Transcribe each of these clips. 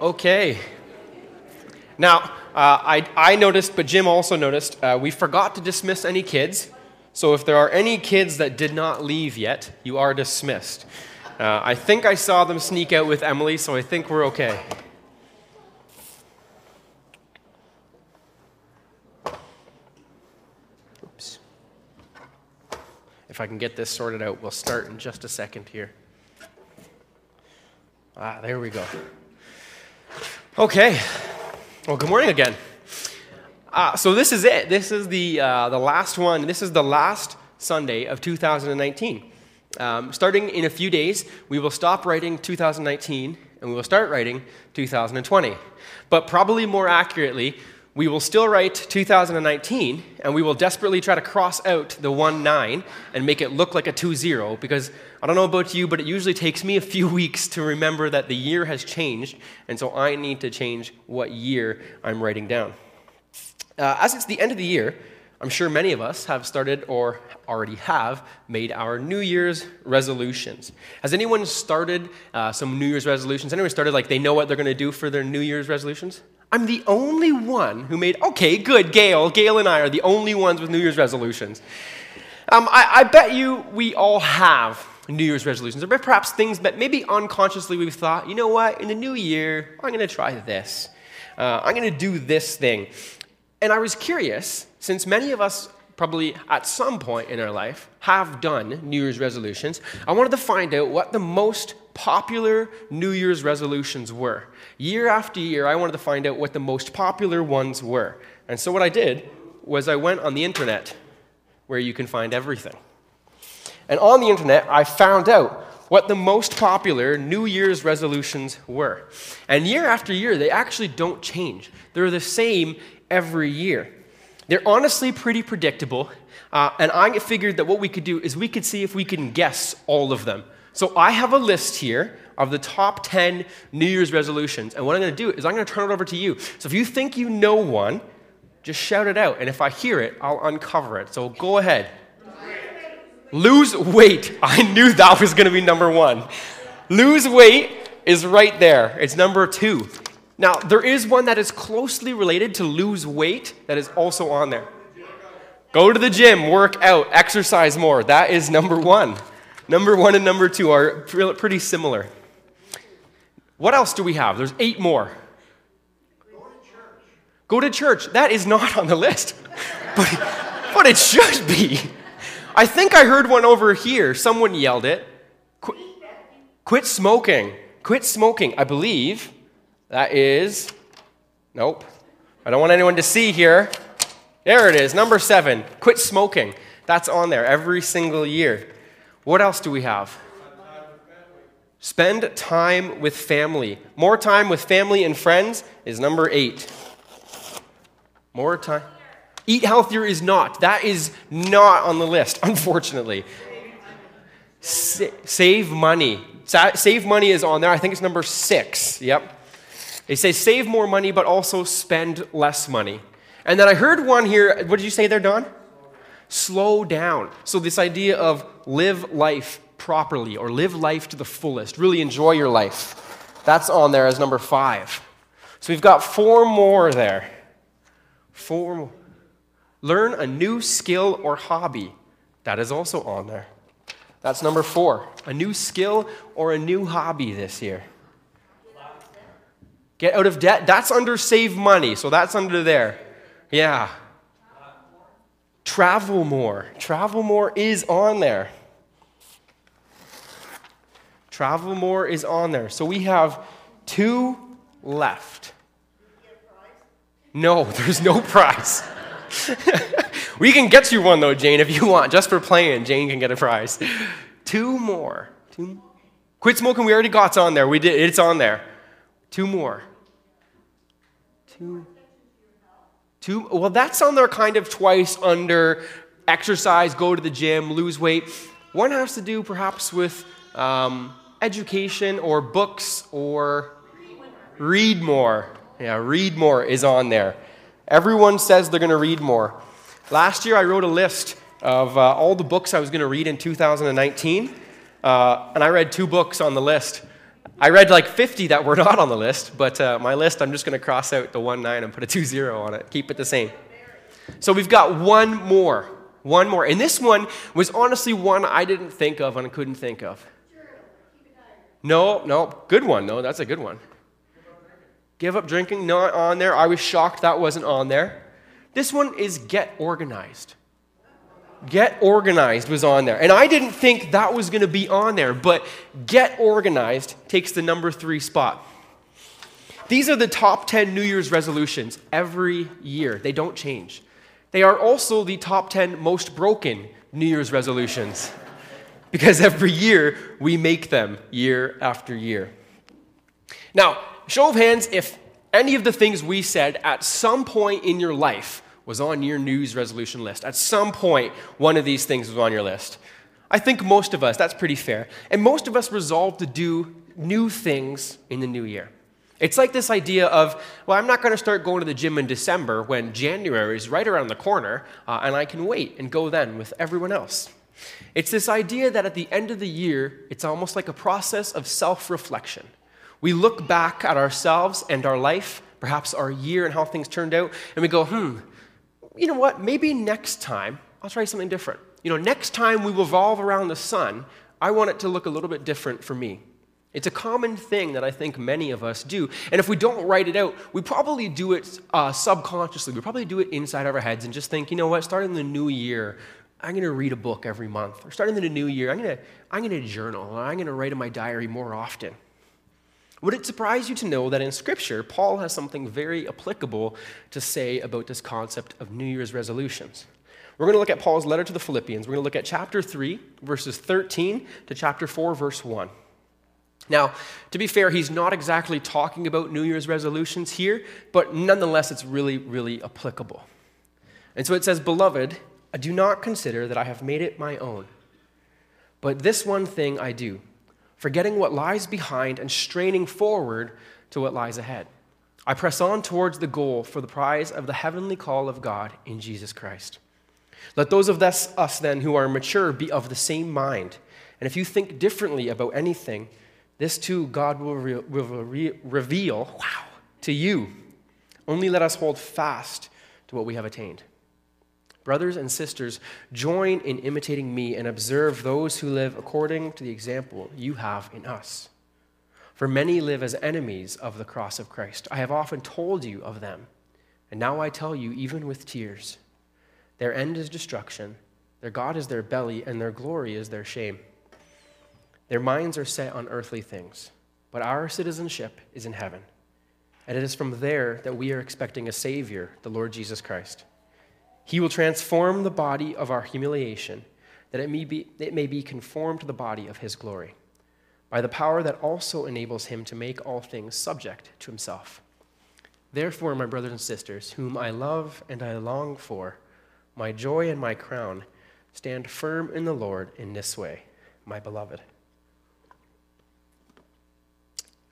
Okay. Now, uh, I, I noticed, but Jim also noticed, uh, we forgot to dismiss any kids. So if there are any kids that did not leave yet, you are dismissed. Uh, I think I saw them sneak out with Emily, so I think we're okay. Oops. If I can get this sorted out, we'll start in just a second here. Ah, there we go. Okay. Well, good morning again. Uh, so this is it. This is the, uh, the last one. This is the last Sunday of 2019. Um, starting in a few days, we will stop writing 2019 and we will start writing 2020. But probably more accurately, we will still write 2019 and we will desperately try to cross out the 1 9 and make it look like a 2 0 because I don't know about you, but it usually takes me a few weeks to remember that the year has changed, and so I need to change what year I'm writing down. Uh, as it's the end of the year, I'm sure many of us have started or already have made our New Year's resolutions. Has anyone started uh, some New Year's resolutions? Anyone started like they know what they're going to do for their New Year's resolutions? I'm the only one who made, okay, good, Gail. Gail and I are the only ones with New Year's resolutions. Um, I, I bet you we all have New Year's resolutions, or perhaps things that maybe unconsciously we've thought, you know what, in the new year, I'm going to try this. Uh, I'm going to do this thing. And I was curious, since many of us probably at some point in our life have done New Year's resolutions, I wanted to find out what the most popular New Year's resolutions were. Year after year, I wanted to find out what the most popular ones were. And so what I did was I went on the internet where you can find everything. And on the internet, I found out what the most popular New Year's resolutions were. And year after year, they actually don't change. They're the same every year. They're honestly pretty predictable. Uh, and I figured that what we could do is we could see if we can guess all of them. So I have a list here of the top 10 New Year's resolutions. And what I'm going to do is I'm going to turn it over to you. So if you think you know one, just shout it out. And if I hear it, I'll uncover it. So go ahead. Lose weight. I knew that was going to be number one. Lose weight is right there. It's number two. Now, there is one that is closely related to lose weight that is also on there. Go to the gym, work out, exercise more. That is number one. Number one and number two are pretty similar. What else do we have? There's eight more. Go to church. Go to church. That is not on the list, but, but it should be. I think I heard one over here. Someone yelled it. Qu- quit smoking. Quit smoking. I believe that is, nope. I don't want anyone to see here. There it is, number seven. Quit smoking. That's on there every single year. What else do we have? Spend time with family. More time with family and friends is number eight. More time. Eat healthier is not. That is not on the list, unfortunately. Sa- save money. Sa- save money is on there. I think it's number six. Yep. They say save more money, but also spend less money. And then I heard one here. What did you say there, Don? Slow down. So, this idea of live life properly or live life to the fullest, really enjoy your life. That's on there as number five. So, we've got four more there. Four more. Learn a new skill or hobby. That is also on there. That's number four. A new skill or a new hobby this year. Get out of debt. That's under save money, so that's under there. Yeah. Travel more. Travel more is on there. Travel more is on there. So we have two left. No, there's no prize. we can get you one though, Jane, if you want. Just for playing, Jane can get a prize. Two more. Two. Quit smoking. We already got on there. We did. It's on there. Two more. Two. Two. Well, that's on there kind of twice under exercise, go to the gym, lose weight. One has to do perhaps with um, education or books or read more. Yeah, read more is on there. Everyone says they're going to read more. Last year, I wrote a list of uh, all the books I was going to read in 2019, uh, and I read two books on the list. I read like 50 that were not on the list, but uh, my list, I'm just going to cross out the 1 9 and put a 2 0 on it. Keep it the same. So we've got one more. One more. And this one was honestly one I didn't think of and couldn't think of. No, no, good one. No, that's a good one. Give up drinking, not on there. I was shocked that wasn't on there. This one is get organized. Get organized was on there. And I didn't think that was going to be on there, but get organized takes the number three spot. These are the top 10 New Year's resolutions every year, they don't change. They are also the top 10 most broken New Year's resolutions because every year we make them year after year. Now, show of hands if any of the things we said at some point in your life was on your New Year's resolution list. At some point, one of these things was on your list. I think most of us, that's pretty fair. And most of us resolve to do new things in the new year. It's like this idea of, well, I'm not going to start going to the gym in December when January is right around the corner uh, and I can wait and go then with everyone else. It's this idea that at the end of the year, it's almost like a process of self reflection. We look back at ourselves and our life, perhaps our year and how things turned out, and we go, hmm, you know what, maybe next time I'll try something different. You know, next time we revolve around the sun, I want it to look a little bit different for me. It's a common thing that I think many of us do. And if we don't write it out, we probably do it uh, subconsciously. We probably do it inside of our heads and just think, you know what, starting the new year, I'm going to read a book every month. Or starting the new year, I'm going to, I'm going to journal. Or I'm going to write in my diary more often. Would it surprise you to know that in Scripture, Paul has something very applicable to say about this concept of New Year's resolutions? We're going to look at Paul's letter to the Philippians. We're going to look at chapter 3, verses 13 to chapter 4, verse 1. Now, to be fair, he's not exactly talking about New Year's resolutions here, but nonetheless, it's really, really applicable. And so it says, Beloved, I do not consider that I have made it my own, but this one thing I do forgetting what lies behind and straining forward to what lies ahead. I press on towards the goal for the prize of the heavenly call of God in Jesus Christ. Let those of us, us then who are mature be of the same mind. And if you think differently about anything, this too God will, re- will re- reveal wow, to you. Only let us hold fast to what we have attained. Brothers and sisters, join in imitating me and observe those who live according to the example you have in us. For many live as enemies of the cross of Christ. I have often told you of them, and now I tell you, even with tears. Their end is destruction, their God is their belly, and their glory is their shame. Their minds are set on earthly things, but our citizenship is in heaven. And it is from there that we are expecting a Savior, the Lord Jesus Christ. He will transform the body of our humiliation, that it may, be, it may be conformed to the body of his glory, by the power that also enables him to make all things subject to himself. Therefore, my brothers and sisters, whom I love and I long for, my joy and my crown, stand firm in the Lord in this way, my beloved.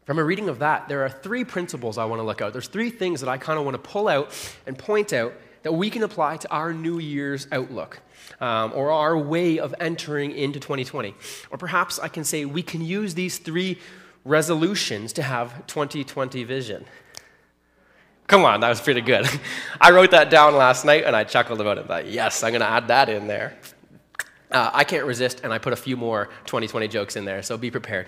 From a reading of that, there are three principles I want to look at. There's three things that I kind of want to pull out and point out that we can apply to our New Year's outlook um, or our way of entering into 2020. Or perhaps I can say we can use these three resolutions to have 2020 vision. Come on, that was pretty good. I wrote that down last night and I chuckled about it. But yes, I'm going to add that in there. Uh, I can't resist, and I put a few more 2020 jokes in there, so be prepared.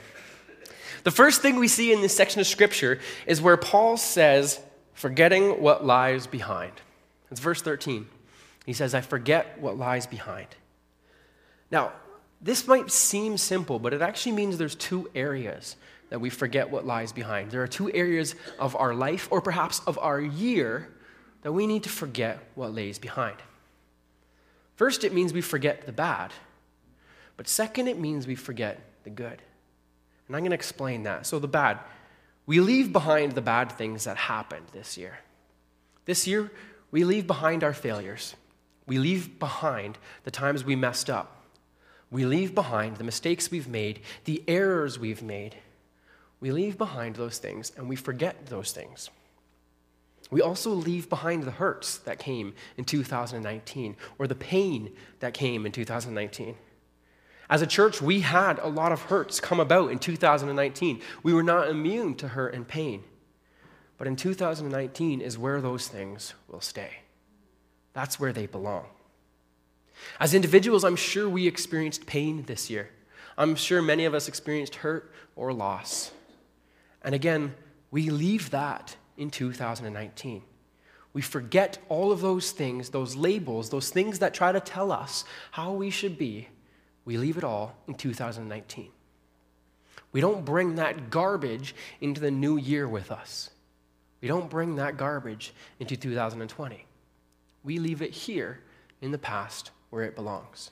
The first thing we see in this section of Scripture is where Paul says, forgetting what lies behind. It's verse 13. He says, I forget what lies behind. Now, this might seem simple, but it actually means there's two areas that we forget what lies behind. There are two areas of our life, or perhaps of our year, that we need to forget what lays behind. First, it means we forget the bad. But second, it means we forget the good. And I'm going to explain that. So, the bad, we leave behind the bad things that happened this year. This year, we leave behind our failures. We leave behind the times we messed up. We leave behind the mistakes we've made, the errors we've made. We leave behind those things and we forget those things. We also leave behind the hurts that came in 2019 or the pain that came in 2019. As a church, we had a lot of hurts come about in 2019. We were not immune to hurt and pain. But in 2019 is where those things will stay. That's where they belong. As individuals, I'm sure we experienced pain this year. I'm sure many of us experienced hurt or loss. And again, we leave that in 2019. We forget all of those things, those labels, those things that try to tell us how we should be. We leave it all in 2019. We don't bring that garbage into the new year with us. We don't bring that garbage into 2020. We leave it here in the past where it belongs.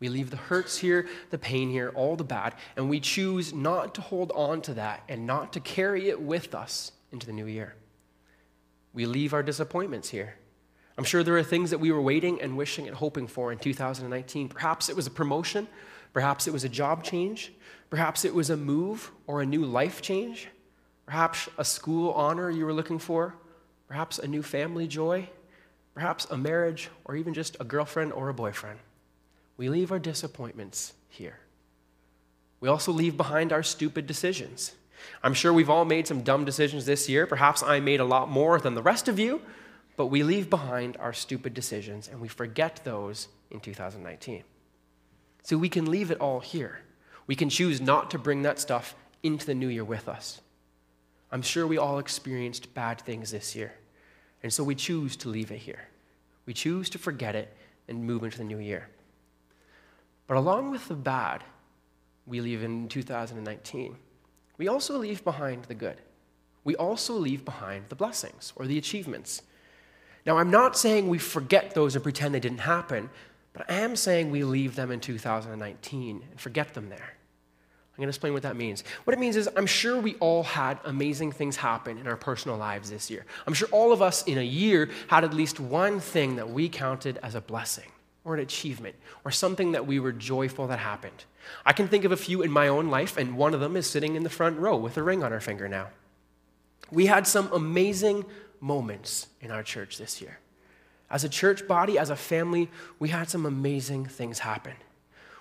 We leave the hurts here, the pain here, all the bad, and we choose not to hold on to that and not to carry it with us into the new year. We leave our disappointments here. I'm sure there are things that we were waiting and wishing and hoping for in 2019. Perhaps it was a promotion, perhaps it was a job change, perhaps it was a move or a new life change, perhaps a school honor you were looking for, perhaps a new family joy, perhaps a marriage, or even just a girlfriend or a boyfriend. We leave our disappointments here. We also leave behind our stupid decisions. I'm sure we've all made some dumb decisions this year. Perhaps I made a lot more than the rest of you, but we leave behind our stupid decisions and we forget those in 2019. So we can leave it all here. We can choose not to bring that stuff into the new year with us. I'm sure we all experienced bad things this year. And so we choose to leave it here. We choose to forget it and move into the new year. But along with the bad we leave in 2019, we also leave behind the good. We also leave behind the blessings or the achievements. Now, I'm not saying we forget those and pretend they didn't happen, but I am saying we leave them in 2019 and forget them there. I'm going to explain what that means. What it means is, I'm sure we all had amazing things happen in our personal lives this year. I'm sure all of us in a year had at least one thing that we counted as a blessing or an achievement or something that we were joyful that happened. I can think of a few in my own life, and one of them is sitting in the front row with a ring on her finger now. We had some amazing moments in our church this year. As a church body, as a family, we had some amazing things happen.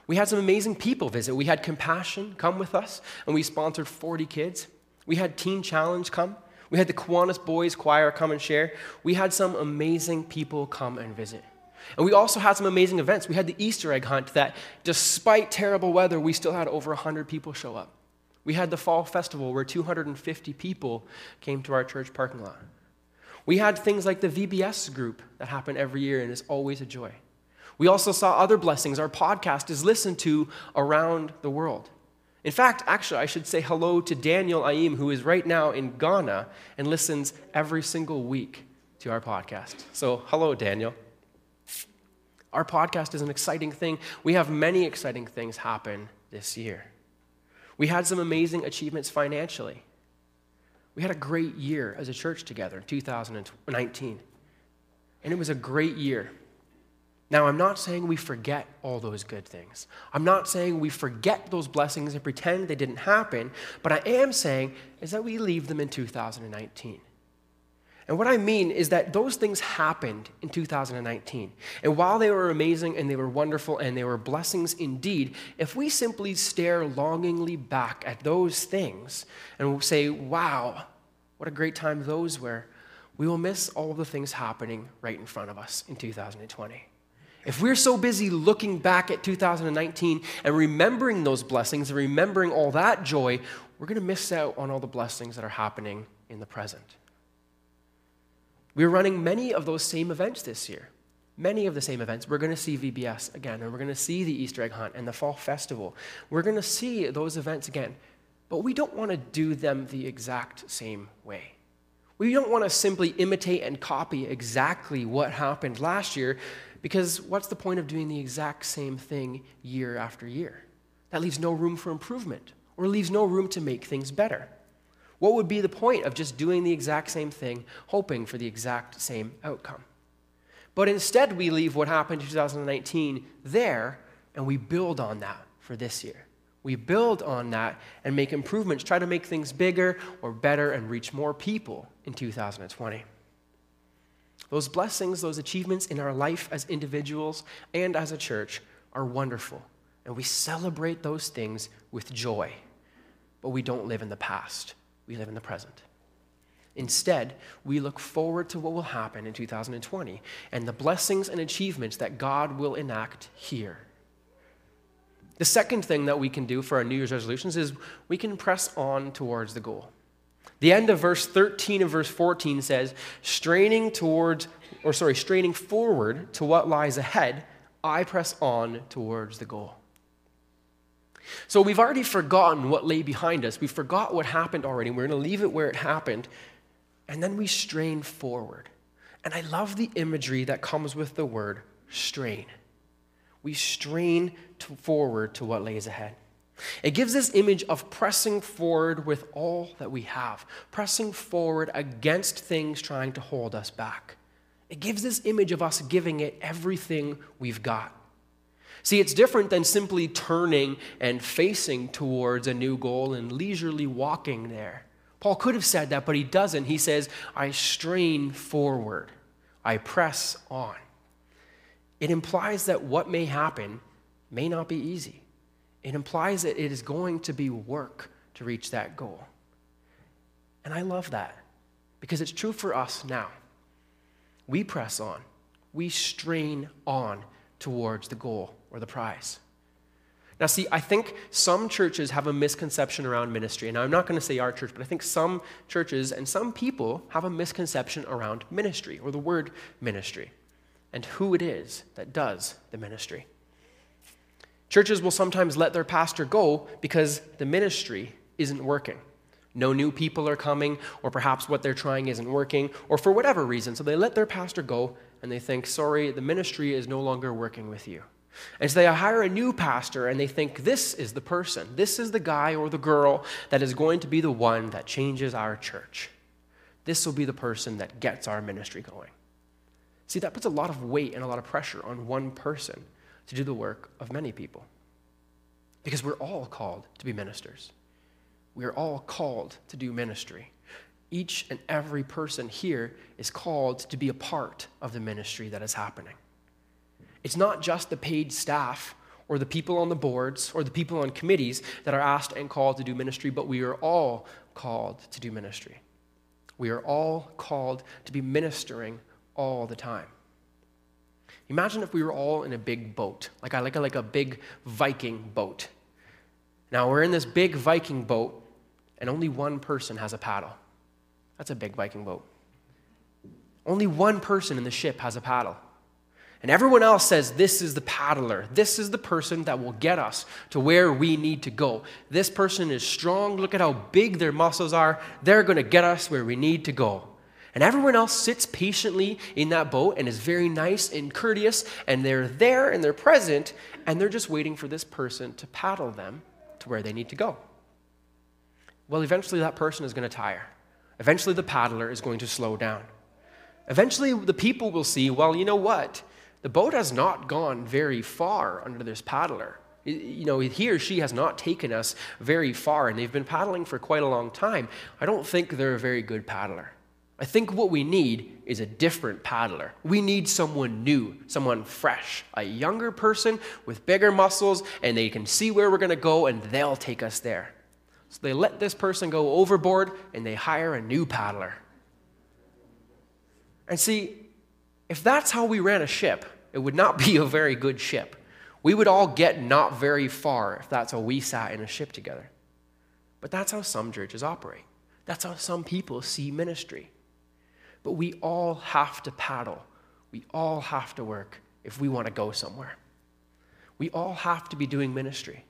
We had some amazing people visit. We had Compassion come with us, and we sponsored 40 kids. We had Teen Challenge come. We had the Kiwanis Boys Choir come and share. We had some amazing people come and visit. And we also had some amazing events. We had the Easter egg hunt that, despite terrible weather, we still had over 100 people show up. We had the fall festival where 250 people came to our church parking lot. We had things like the VBS group that happen every year and is always a joy. We also saw other blessings. Our podcast is listened to around the world. In fact, actually, I should say hello to Daniel Aim, who is right now in Ghana and listens every single week to our podcast. So, hello, Daniel. Our podcast is an exciting thing. We have many exciting things happen this year. We had some amazing achievements financially. We had a great year as a church together in 2019. And it was a great year. Now, I'm not saying we forget all those good things. I'm not saying we forget those blessings and pretend they didn't happen, but I am saying is that we leave them in 2019. And what I mean is that those things happened in 2019. And while they were amazing and they were wonderful and they were blessings indeed, if we simply stare longingly back at those things and say, wow, what a great time those were, we will miss all of the things happening right in front of us in 2020. If we're so busy looking back at 2019 and remembering those blessings and remembering all that joy, we're going to miss out on all the blessings that are happening in the present. We're running many of those same events this year. Many of the same events. We're going to see VBS again, and we're going to see the Easter egg hunt and the fall festival. We're going to see those events again. But we don't want to do them the exact same way. We don't want to simply imitate and copy exactly what happened last year because what's the point of doing the exact same thing year after year? That leaves no room for improvement or leaves no room to make things better. What would be the point of just doing the exact same thing, hoping for the exact same outcome? But instead, we leave what happened in 2019 there and we build on that for this year. We build on that and make improvements, try to make things bigger or better and reach more people in 2020. Those blessings, those achievements in our life as individuals and as a church are wonderful and we celebrate those things with joy. But we don't live in the past, we live in the present. Instead, we look forward to what will happen in 2020 and the blessings and achievements that God will enact here. The second thing that we can do for our New Year's resolutions is we can press on towards the goal. The end of verse 13 and verse 14 says, straining towards, or sorry, straining forward to what lies ahead, I press on towards the goal. So we've already forgotten what lay behind us. We forgot what happened already. We're going to leave it where it happened. And then we strain forward. And I love the imagery that comes with the word strain. We strain to forward to what lays ahead. It gives this image of pressing forward with all that we have, pressing forward against things trying to hold us back. It gives this image of us giving it everything we've got. See, it's different than simply turning and facing towards a new goal and leisurely walking there. Paul could have said that, but he doesn't. He says, I strain forward, I press on. It implies that what may happen may not be easy. It implies that it is going to be work to reach that goal. And I love that because it's true for us now. We press on, we strain on towards the goal or the prize. Now, see, I think some churches have a misconception around ministry. And I'm not going to say our church, but I think some churches and some people have a misconception around ministry or the word ministry and who it is that does the ministry. Churches will sometimes let their pastor go because the ministry isn't working. No new people are coming, or perhaps what they're trying isn't working, or for whatever reason. So they let their pastor go and they think, sorry, the ministry is no longer working with you. And so they hire a new pastor and they think this is the person, this is the guy or the girl that is going to be the one that changes our church. This will be the person that gets our ministry going. See, that puts a lot of weight and a lot of pressure on one person to do the work of many people. Because we're all called to be ministers. We are all called to do ministry. Each and every person here is called to be a part of the ministry that is happening. It's not just the paid staff or the people on the boards or the people on committees that are asked and called to do ministry, but we are all called to do ministry. We are all called to be ministering all the time. Imagine if we were all in a big boat, like a, like a, like a big Viking boat. Now we're in this big Viking boat, and only one person has a paddle. That's a big Viking boat. Only one person in the ship has a paddle. And everyone else says, This is the paddler. This is the person that will get us to where we need to go. This person is strong. Look at how big their muscles are. They're going to get us where we need to go. And everyone else sits patiently in that boat and is very nice and courteous, and they're there and they're present, and they're just waiting for this person to paddle them to where they need to go. Well, eventually that person is going to tire. Eventually the paddler is going to slow down. Eventually the people will see, well, you know what? The boat has not gone very far under this paddler. You know, he or she has not taken us very far, and they've been paddling for quite a long time. I don't think they're a very good paddler. I think what we need is a different paddler. We need someone new, someone fresh, a younger person with bigger muscles, and they can see where we're going to go, and they'll take us there. So they let this person go overboard, and they hire a new paddler. And see, if that's how we ran a ship, it would not be a very good ship. We would all get not very far if that's how we sat in a ship together. But that's how some churches operate. That's how some people see ministry. But we all have to paddle. We all have to work if we want to go somewhere. We all have to be doing ministry.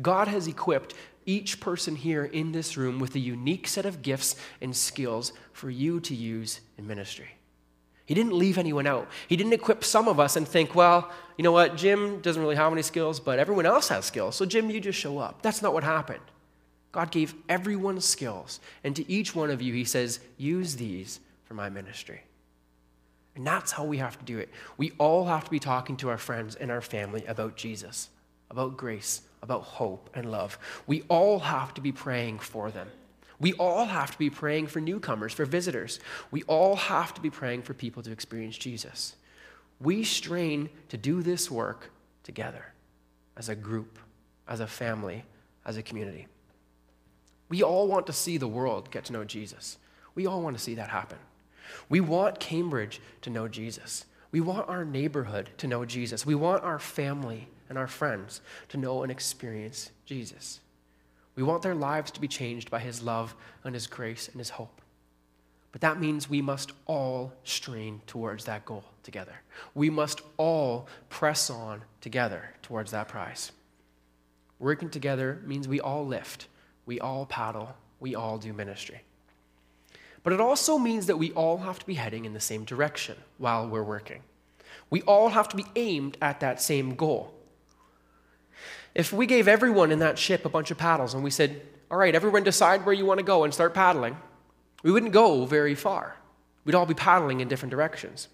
God has equipped each person here in this room with a unique set of gifts and skills for you to use in ministry. He didn't leave anyone out. He didn't equip some of us and think, well, you know what, Jim doesn't really have any skills, but everyone else has skills. So, Jim, you just show up. That's not what happened. God gave everyone skills. And to each one of you, He says, use these for my ministry. And that's how we have to do it. We all have to be talking to our friends and our family about Jesus, about grace, about hope and love. We all have to be praying for them. We all have to be praying for newcomers, for visitors. We all have to be praying for people to experience Jesus. We strain to do this work together as a group, as a family, as a community. We all want to see the world get to know Jesus. We all want to see that happen. We want Cambridge to know Jesus. We want our neighborhood to know Jesus. We want our family and our friends to know and experience Jesus. We want their lives to be changed by his love and his grace and his hope. But that means we must all strain towards that goal together. We must all press on together towards that prize. Working together means we all lift, we all paddle, we all do ministry. But it also means that we all have to be heading in the same direction while we're working. We all have to be aimed at that same goal. If we gave everyone in that ship a bunch of paddles and we said, all right, everyone decide where you want to go and start paddling, we wouldn't go very far. We'd all be paddling in different directions.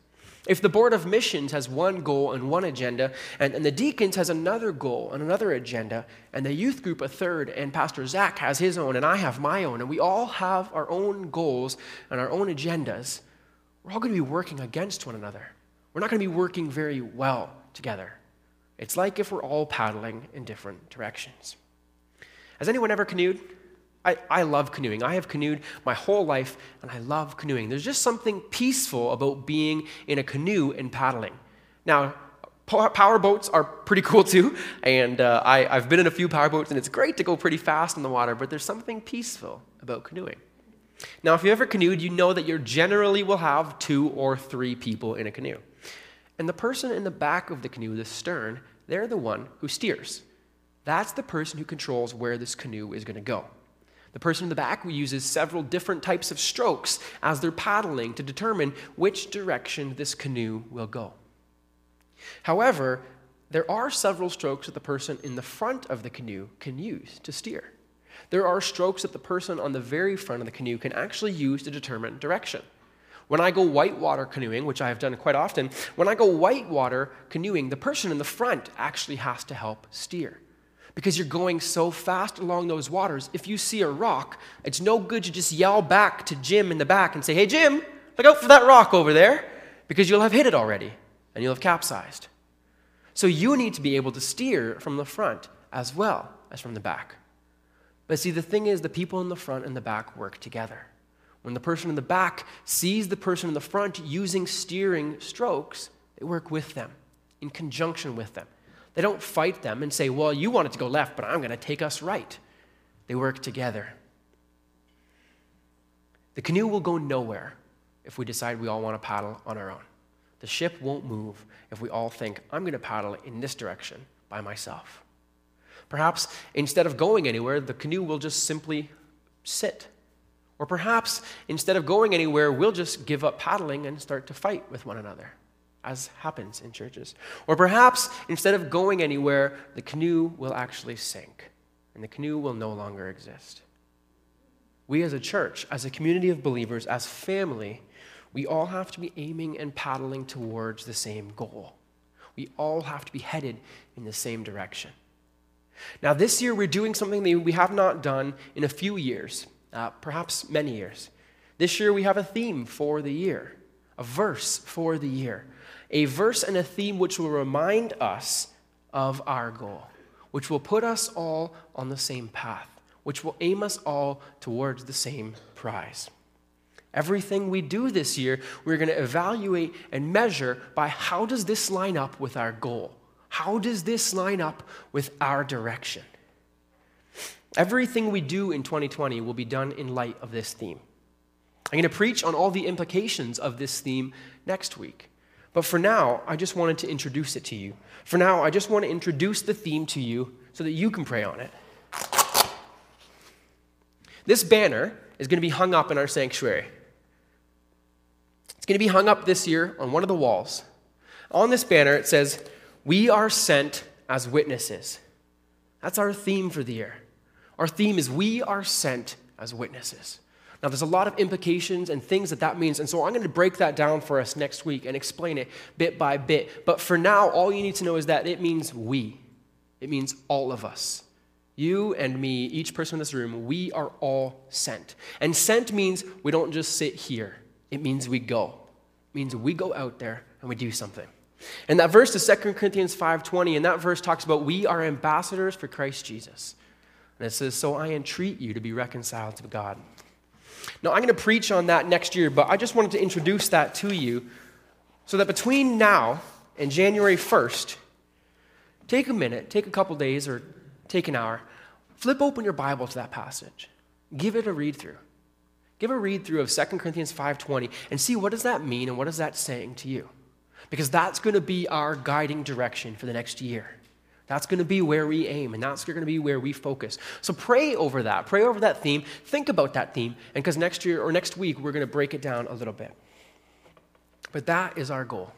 If the Board of Missions has one goal and one agenda, and, and, the deacons has another goal and another agenda, and the youth group a third, and Pastor Zach has his own, and I have my own, and we all have our own goals and our own agendas, we're all going to be working against one another. We're not going to be working very well together. It's like if we're all paddling in different directions. Has anyone ever canoed? I, I love canoeing. I have canoed my whole life, and I love canoeing. There's just something peaceful about being in a canoe and paddling. Now, power boats are pretty cool too, and uh, I, I've been in a few power boats, and it's great to go pretty fast in the water, but there's something peaceful about canoeing. Now, if you ever canoed, you know that you generally will have two or three people in a canoe. And the person in the back of the canoe, the stern, they're the one who steers. That's the person who controls where this canoe is going to go. The person in the back uses several different types of strokes as they're paddling to determine which direction this canoe will go. However, there are several strokes that the person in the front of the canoe can use to steer. There are strokes that the person on the very front of the canoe can actually use to determine direction. When I go whitewater canoeing, which I have done quite often, when I go whitewater canoeing, the person in the front actually has to help steer because you're going so fast along those waters. If you see a rock, it's no good to just yell back to Jim in the back and say, Hey, Jim, look out for that rock over there, because you'll have hit it already and you'll have capsized. So you need to be able to steer from the front as well as from the back. But see, the thing is, the people in the front and the back work together. When the person in the back sees the person in the front using steering strokes, they work with them, in conjunction with them. They don't fight them and say, Well, you wanted to go left, but I'm going to take us right. They work together. The canoe will go nowhere if we decide we all want to paddle on our own. The ship won't move if we all think, I'm going to paddle in this direction by myself. Perhaps instead of going anywhere, the canoe will just simply sit. Or perhaps instead of going anywhere, we'll just give up paddling and start to fight with one another as happens in churches. Or perhaps instead of going anywhere, the canoe will actually sink and the canoe will no longer exist. We as a church, as a community of believers, as family, we all have to be aiming and paddling towards the same goal. We all have to be headed in the same direction. Now, this year we're doing something that we have not done in a few years, uh, perhaps many years. This year we have a theme for the year, a verse for the year a verse and a theme which will remind us of our goal, which will put us all on the same path, which will aim us all towards the same prize. Everything we do this year, we're going to evaluate and measure by how does this line up with our goal? How does this line up with our direction? Everything we do in 2020 will be done in light of this theme. I'm going to preach on all the implications of this theme next week. But for now, I just wanted to introduce it to you. For now, I just want to introduce the theme to you so that you can pray on it. This banner is going to be hung up in our sanctuary. It's going to be hung up this year on one of the walls. On this banner, it says, We are sent as witnesses. That's our theme for the year. Our theme is We are sent as witnesses. Now, there's a lot of implications and things that that means, and so I'm going to break that down for us next week and explain it bit by bit. But for now, all you need to know is that it means we, it means all of us. You and me, each person in this room, we are all sent. And sent means we don't just sit here, it means we go. It means we go out there and we do something. And that verse is 2 Corinthians 5:20, and that verse talks about we are ambassadors for Christ Jesus. And it says, So I entreat you to be reconciled to God. Now, I'm going to preach on that next year, but I just wanted to introduce that to you so that between now and January 1st, take a minute, take a couple days, or take an hour, flip open your Bible to that passage. Give it a read through. Give a read through of 2 Corinthians 5:20 and see what does that mean and what is that saying to you? Because that's going to be our guiding direction for the next year. That's going to be where we aim, and that's going to be where we focus. So pray over that. Pray over that theme. Think about that theme, and because next year or next week, we're going to break it down a little bit. But that is our goal.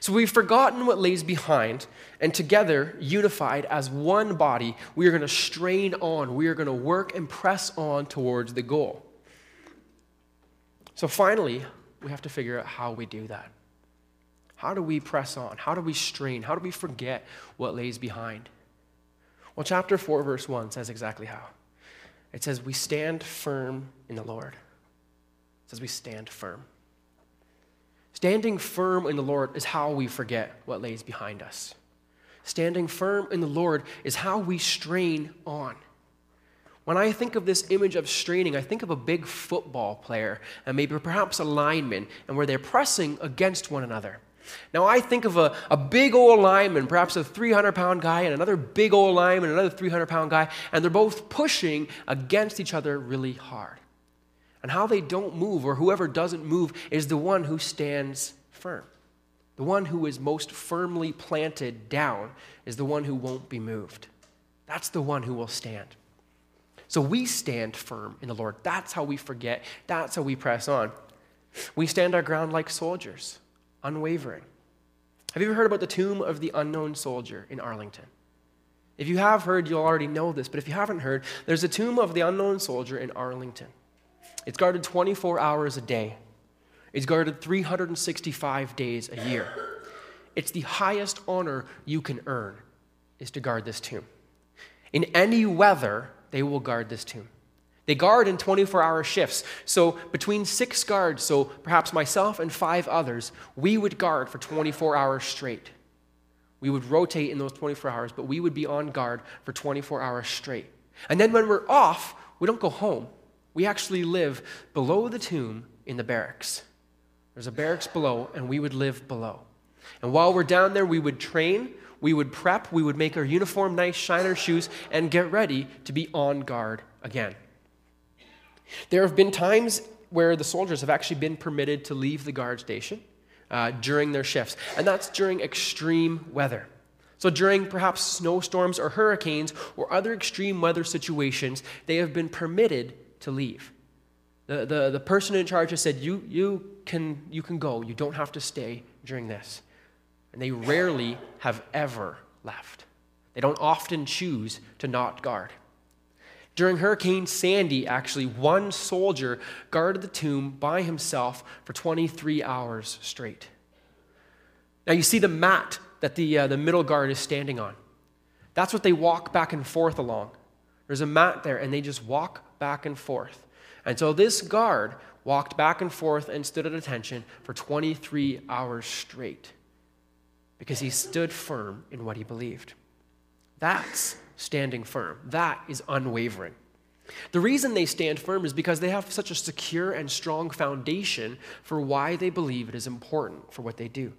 So we've forgotten what lays behind, and together, unified as one body, we are going to strain on. We are going to work and press on towards the goal. So finally, we have to figure out how we do that. How do we press on? How do we strain? How do we forget what lays behind? Well, chapter 4, verse 1 says exactly how. It says, We stand firm in the Lord. It says, We stand firm. Standing firm in the Lord is how we forget what lays behind us. Standing firm in the Lord is how we strain on. When I think of this image of straining, I think of a big football player and maybe perhaps a lineman, and where they're pressing against one another. Now, I think of a, a big old lineman, perhaps a 300 pound guy, and another big old lineman, another 300 pound guy, and they're both pushing against each other really hard. And how they don't move, or whoever doesn't move, is the one who stands firm. The one who is most firmly planted down is the one who won't be moved. That's the one who will stand. So we stand firm in the Lord. That's how we forget. That's how we press on. We stand our ground like soldiers unwavering. Have you ever heard about the tomb of the unknown soldier in Arlington? If you have heard, you'll already know this, but if you haven't heard, there's a tomb of the unknown soldier in Arlington. It's guarded 24 hours a day. It's guarded 365 days a year. It's the highest honor you can earn is to guard this tomb. In any weather, they will guard this tomb. They guard in 24 hour shifts. So, between six guards, so perhaps myself and five others, we would guard for 24 hours straight. We would rotate in those 24 hours, but we would be on guard for 24 hours straight. And then when we're off, we don't go home. We actually live below the tomb in the barracks. There's a barracks below, and we would live below. And while we're down there, we would train, we would prep, we would make our uniform nice, shine our shoes, and get ready to be on guard again. There have been times where the soldiers have actually been permitted to leave the guard station uh, during their shifts, and that's during extreme weather. So, during perhaps snowstorms or hurricanes or other extreme weather situations, they have been permitted to leave. The, the, the person in charge has said, you, you, can, you can go, you don't have to stay during this. And they rarely have ever left. They don't often choose to not guard. During Hurricane Sandy, actually, one soldier guarded the tomb by himself for 23 hours straight. Now, you see the mat that the, uh, the middle guard is standing on. That's what they walk back and forth along. There's a mat there, and they just walk back and forth. And so this guard walked back and forth and stood at attention for 23 hours straight because he stood firm in what he believed. That's standing firm. That is unwavering. The reason they stand firm is because they have such a secure and strong foundation for why they believe it is important for what they do.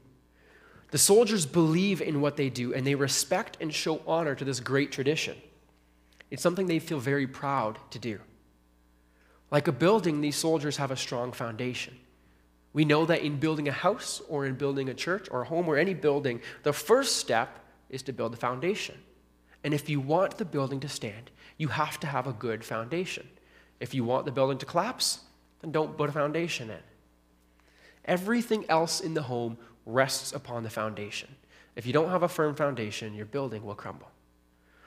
The soldiers believe in what they do and they respect and show honor to this great tradition. It's something they feel very proud to do. Like a building, these soldiers have a strong foundation. We know that in building a house or in building a church or a home or any building, the first step is to build the foundation. And if you want the building to stand, you have to have a good foundation. If you want the building to collapse, then don't put a foundation in. Everything else in the home rests upon the foundation. If you don't have a firm foundation, your building will crumble.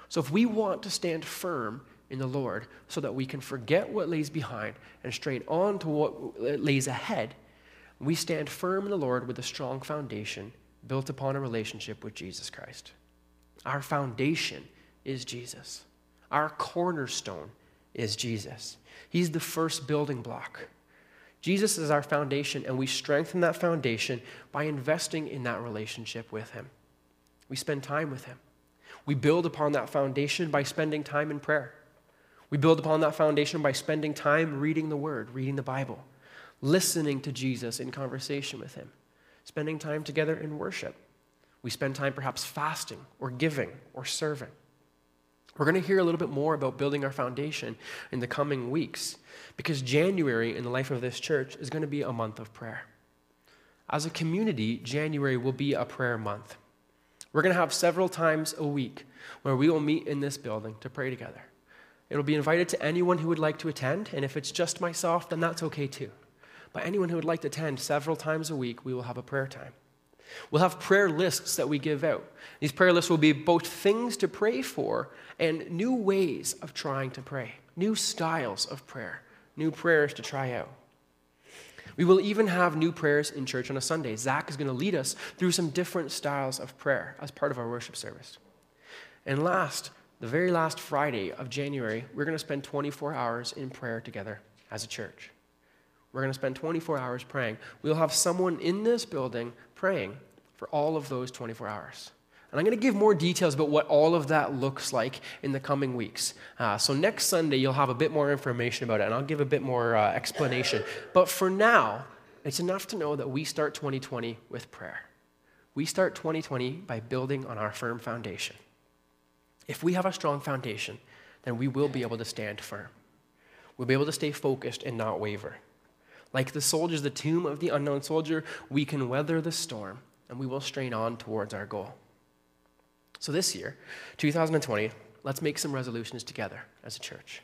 So if we want to stand firm in the Lord so that we can forget what lays behind and strain on to what lays ahead, we stand firm in the Lord with a strong foundation built upon a relationship with Jesus Christ. Our foundation is Jesus. Our cornerstone is Jesus. He's the first building block. Jesus is our foundation, and we strengthen that foundation by investing in that relationship with Him. We spend time with Him. We build upon that foundation by spending time in prayer. We build upon that foundation by spending time reading the Word, reading the Bible, listening to Jesus in conversation with Him, spending time together in worship. We spend time perhaps fasting or giving or serving. We're going to hear a little bit more about building our foundation in the coming weeks because January in the life of this church is going to be a month of prayer. As a community, January will be a prayer month. We're going to have several times a week where we will meet in this building to pray together. It'll be invited to anyone who would like to attend, and if it's just myself, then that's okay too. But anyone who would like to attend several times a week, we will have a prayer time. We'll have prayer lists that we give out. These prayer lists will be both things to pray for and new ways of trying to pray, new styles of prayer, new prayers to try out. We will even have new prayers in church on a Sunday. Zach is going to lead us through some different styles of prayer as part of our worship service. And last, the very last Friday of January, we're going to spend 24 hours in prayer together as a church. We're going to spend 24 hours praying. We'll have someone in this building praying for all of those 24 hours. And I'm going to give more details about what all of that looks like in the coming weeks. Uh, so next Sunday, you'll have a bit more information about it, and I'll give a bit more uh, explanation. But for now, it's enough to know that we start 2020 with prayer. We start 2020 by building on our firm foundation. If we have a strong foundation, then we will be able to stand firm. We'll be able to stay focused and not waver. Like the soldiers, the tomb of the unknown soldier, we can weather the storm and we will strain on towards our goal. So this year, 2020, let's make some resolutions together as a church.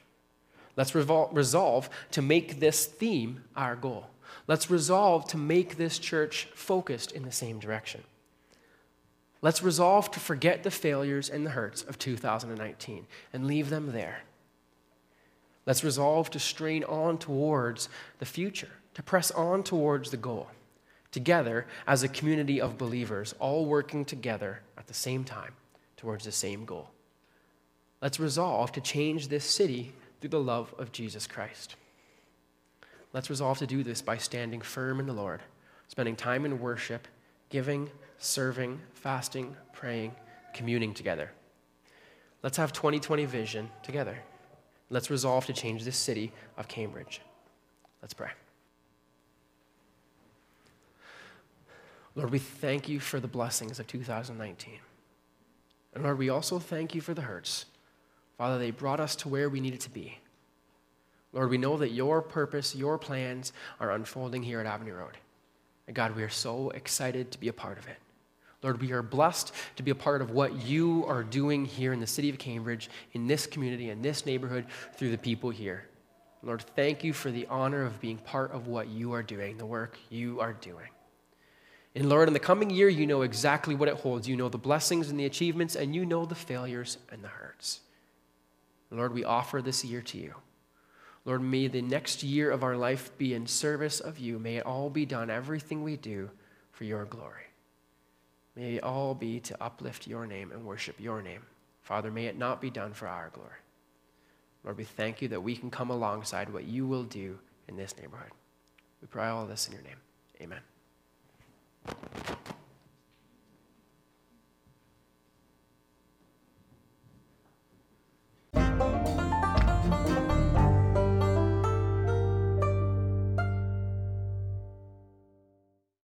Let's revol- resolve to make this theme our goal. Let's resolve to make this church focused in the same direction. Let's resolve to forget the failures and the hurts of 2019 and leave them there. Let's resolve to strain on towards the future, to press on towards the goal, together as a community of believers, all working together at the same time towards the same goal. Let's resolve to change this city through the love of Jesus Christ. Let's resolve to do this by standing firm in the Lord, spending time in worship, giving, serving, fasting, praying, communing together. Let's have 2020 vision together. Let's resolve to change this city of Cambridge. Let's pray. Lord, we thank you for the blessings of 2019. And Lord, we also thank you for the hurts. Father, they brought us to where we needed to be. Lord, we know that your purpose, your plans are unfolding here at Avenue Road. And God, we are so excited to be a part of it. Lord, we are blessed to be a part of what you are doing here in the city of Cambridge, in this community, in this neighborhood, through the people here. Lord, thank you for the honor of being part of what you are doing, the work you are doing. And Lord, in the coming year, you know exactly what it holds. You know the blessings and the achievements, and you know the failures and the hurts. Lord, we offer this year to you. Lord, may the next year of our life be in service of you. May it all be done, everything we do, for your glory. May it all be to uplift your name and worship your name. Father, may it not be done for our glory. Lord, we thank you that we can come alongside what you will do in this neighborhood. We pray all this in your name. Amen.